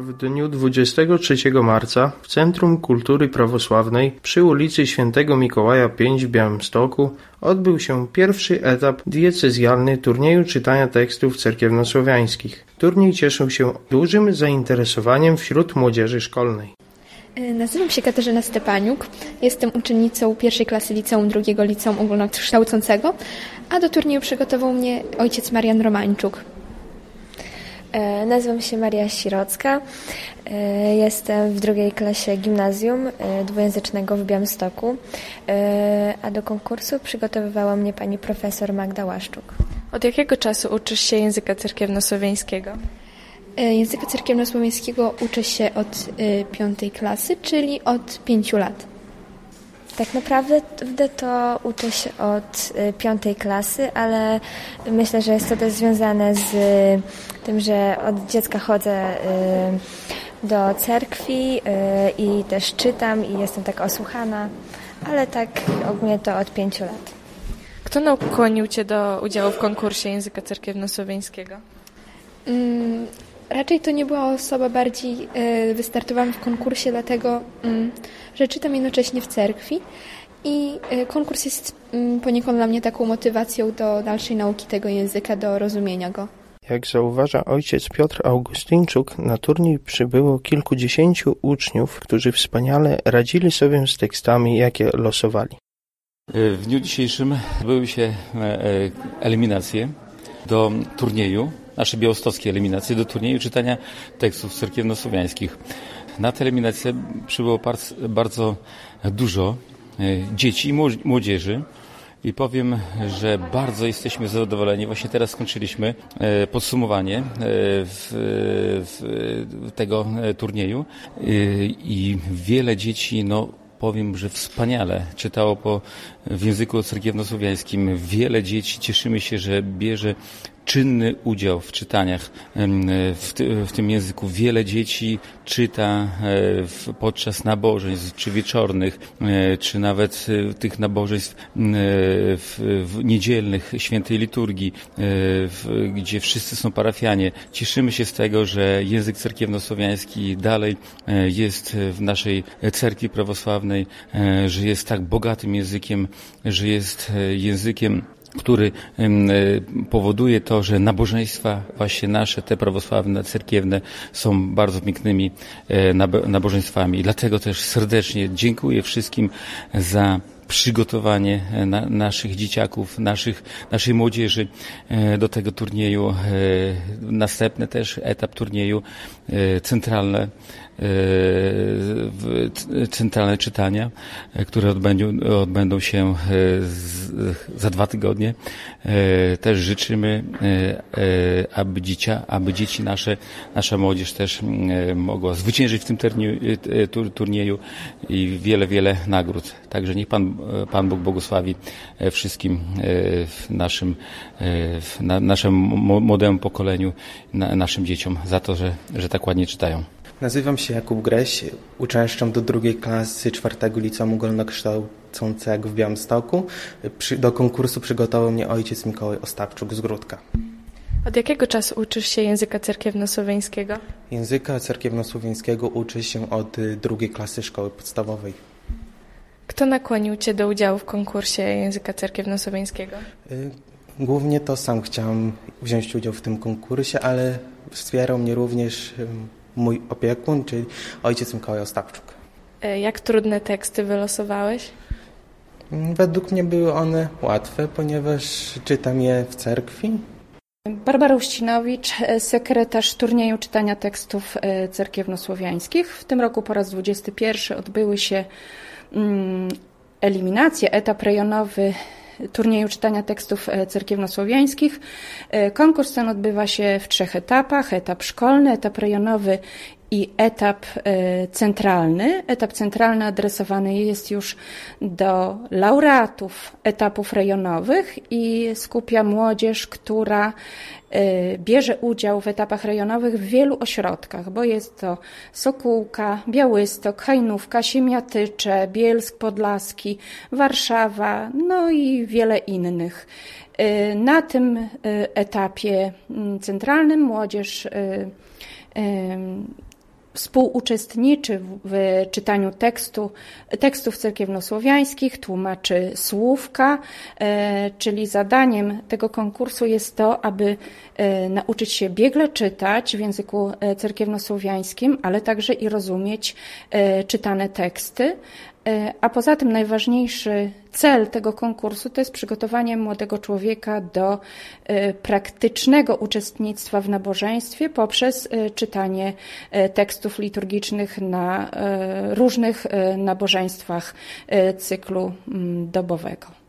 W dniu 23 marca w Centrum Kultury Prawosławnej przy ulicy Świętego Mikołaja 5 w Białymstoku odbył się pierwszy etap diecezjalny turnieju czytania tekstów cerkiewnosłowiańskich. Turniej cieszył się dużym zainteresowaniem wśród młodzieży szkolnej. E, Nazywam się Katarzyna Stepaniuk. Jestem uczennicą pierwszej klasy liceum drugiego liceum ogólnokształcącego, a do turnieju przygotował mnie ojciec Marian Romańczuk. E, Nazywam się Maria Sirocka. E, Jestem w drugiej klasie gimnazjum e, dwujęzycznego w Białymstoku, a do konkursu przygotowywała mnie pani profesor Magda Łaszczuk. Od jakiego czasu uczysz się języka cerkiewnosłowiańskiego? Języka cerkiewnosłowiańskiego uczę się od piątej klasy, czyli od pięciu lat. Tak naprawdę to uczę się od e, piątej klasy, ale myślę, że jest to też związane z e, tym, że od dziecka chodzę e, do cerkwi i też czytam i jestem tak osłuchana, ale tak ogólnie to od pięciu lat. Kto nakłonił Cię do udziału w konkursie języka cerkiewnosłowiańskiego? Raczej to nie była osoba bardziej e, wystartowałam w konkursie, dlatego mm, że czytam jednocześnie w cerkwi i e, konkurs jest mm, poniekąd dla mnie taką motywacją do dalszej nauki tego języka, do rozumienia go. Jak zauważa ojciec Piotr Augustyńczuk, na turniej przybyło kilkudziesięciu uczniów, którzy wspaniale radzili sobie z tekstami, jakie losowali. W dniu dzisiejszym odbyły się e, e, eliminacje do turnieju, nasze białostockie eliminacje do turnieju czytania tekstów cerkiewnosłowiańskich. Na te eliminacje przybyło bardzo dużo e, dzieci i mło- młodzieży. I powiem, że bardzo jesteśmy zadowoleni. Właśnie teraz skończyliśmy e, podsumowanie e, w, w, tego turnieju i wiele dzieci, no powiem, że wspaniale czytało po, w języku cerkiewnosłowiańskim. Wiele dzieci cieszymy się, że bierze czynny udział w czytaniach w, ty, w tym języku. Wiele dzieci czyta e, w, podczas nabożeństw, czy wieczornych, e, czy nawet e, tych nabożeństw w, w niedzielnych, świętej liturgii, gdzie wszyscy są parafianie. Cieszymy się z tego, że język cerkiewnosłowiański dalej jest w naszej cerkwi prawosławnej, że jest tak bogatym językiem, że jest językiem który e, powoduje to, że nabożeństwa właśnie nasze, te prawosławne, cerkiewne są bardzo pięknymi e, nabo- nabożeństwami. Dlatego też serdecznie dziękuję wszystkim za przygotowanie e, na, naszych dzieciaków, naszych, naszej młodzieży e, do tego turnieju. E, Następny też etap turnieju, centralne, centralne czytania, które odbędą, odbędą się za dwa tygodnie. Też życzymy, aby, dzicia, aby dzieci nasze, nasza młodzież też mogła zwyciężyć w tym turnieju, tur- turnieju i wiele, wiele nagród. Także niech Pan, Pan Bóg błogosławi e, wszystkim e, w naszym, e, w na, naszym mo- młodemu pokoleniu, na, naszym dzieciom za to, że, że tak ładnie czytają. Nazywam się Jakub Greś, uczęszczam do drugiej klasy czwartego liceum ogólnokształcącego w Białymstoku. Przy, do konkursu przygotował mnie ojciec Mikołaj Ostapczuk z Gródka. Od jakiego czasu uczysz się języka cerkiewnosłowiańskiego? Języka cerkiewnosłowiańskiego uczy się od drugiej klasy szkoły podstawowej. Kto nakłonił Cię do udziału w konkursie języka cerkiewnosłowiańskiego? Y, Głównie to sam chciałem wziąć udział w tym konkursie, ale wspierał mnie również y, mój opiekun, czyli ojciec Mikołaj Ostapczuk. E, Jak trudne teksty wylosowałeś? Mm, Według mnie były one łatwe, ponieważ czytam je w cerkwi, Barbara Uścinowicz, sekretarz turnieju czytania tekstów cerkiewnosłowiańskich. W tym roku po raz 21 odbyły się mm, eliminacje, etap rejonowy turnieju czytania tekstów e, cerkiewnosłowiańskich. E, Konkurs ten odbywa się w trzech etapach. Etap szkolny, etap rejonowy i etap centralny. Etap centralny adresowany jest już do laureatów etapów rejonowych i skupia młodzież, która Y, bierze udział w etapach rejonowych w wielu ośrodkach, bo jest to Sokółka, Białystok, Hajnówka, Siemiatycze, Bielsk Podlaski, Warszawa, no i wiele innych. Y, na tym etapie centralnym młodzież współuczestniczy w czytaniu tekstu, tekstów cerkiewnosłowiańskich, tłumaczy słówka, e, czyli zadaniem tego konkursu jest to, aby e, nauczyć się biegle czytać w języku e, cerkiewnosłowiańskim, ale także i rozumieć czytane teksty. E, a poza tym najważniejszy cel tego konkursu to jest przygotowanie młodego człowieka do e, praktycznego uczestnictwa w nabożeństwie poprzez e, czytanie tekstów liturgicznych na różnych nabożeństwach cyklu mm, dobowego.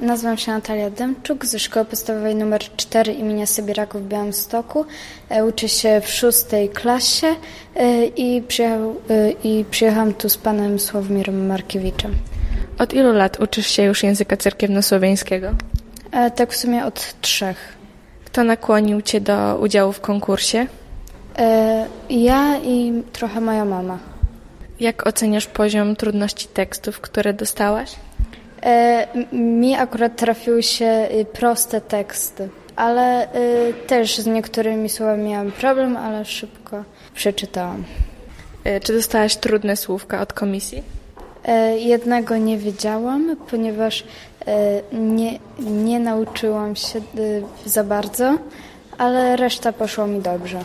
Nazywam się Natalia Demczuk ze Szkoły Podstawowej nr 4 imienia Sybieraków w Białymstoku. E, uczę się w szóstej klasie e, i, przyjechał, e, i przyjechałam tu z panem Sławomirem Markiewiczem. Od ilu lat uczysz się już języka cerkiewnosłowiańskiego? Tak w sumie od trzech. Kto nakłonił cię do udziału w konkursie? Ja i trochę moja mama. Jak oceniasz poziom trudności tekstów, które dostałaś? E, mi akurat trafiły się y, proste teksty, ale y, też z niektórymi słowami miałam problem, ale szybko przeczytałam. E, czy dostałaś trudne słówka od komisji? E, jednego nie wiedziałam, ponieważ nie, nie nauczyłam się y, za bardzo, ale reszta poszło mi dobrze.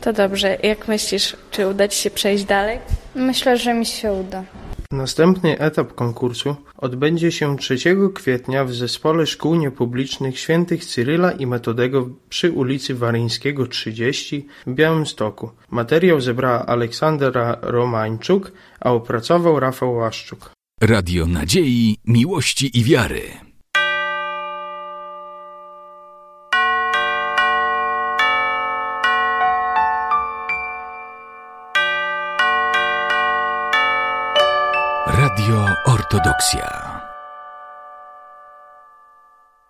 To dobrze. Jak myślisz, czy uda Ci się przejść dalej? Myślę, że mi się uda. Następny etap konkursu odbędzie się 3 kwietnia w Zespole Szkół Niepublicznych Świętych Cyryla i Metodego przy ulicy Waryńskiego 30 w Białymstoku. Materiał zebrała Aleksandra Romańczuk, a opracował Rafał Łaszczuk. Radio Nadziei, Miłości i Wiary. Radio Ortodoksja.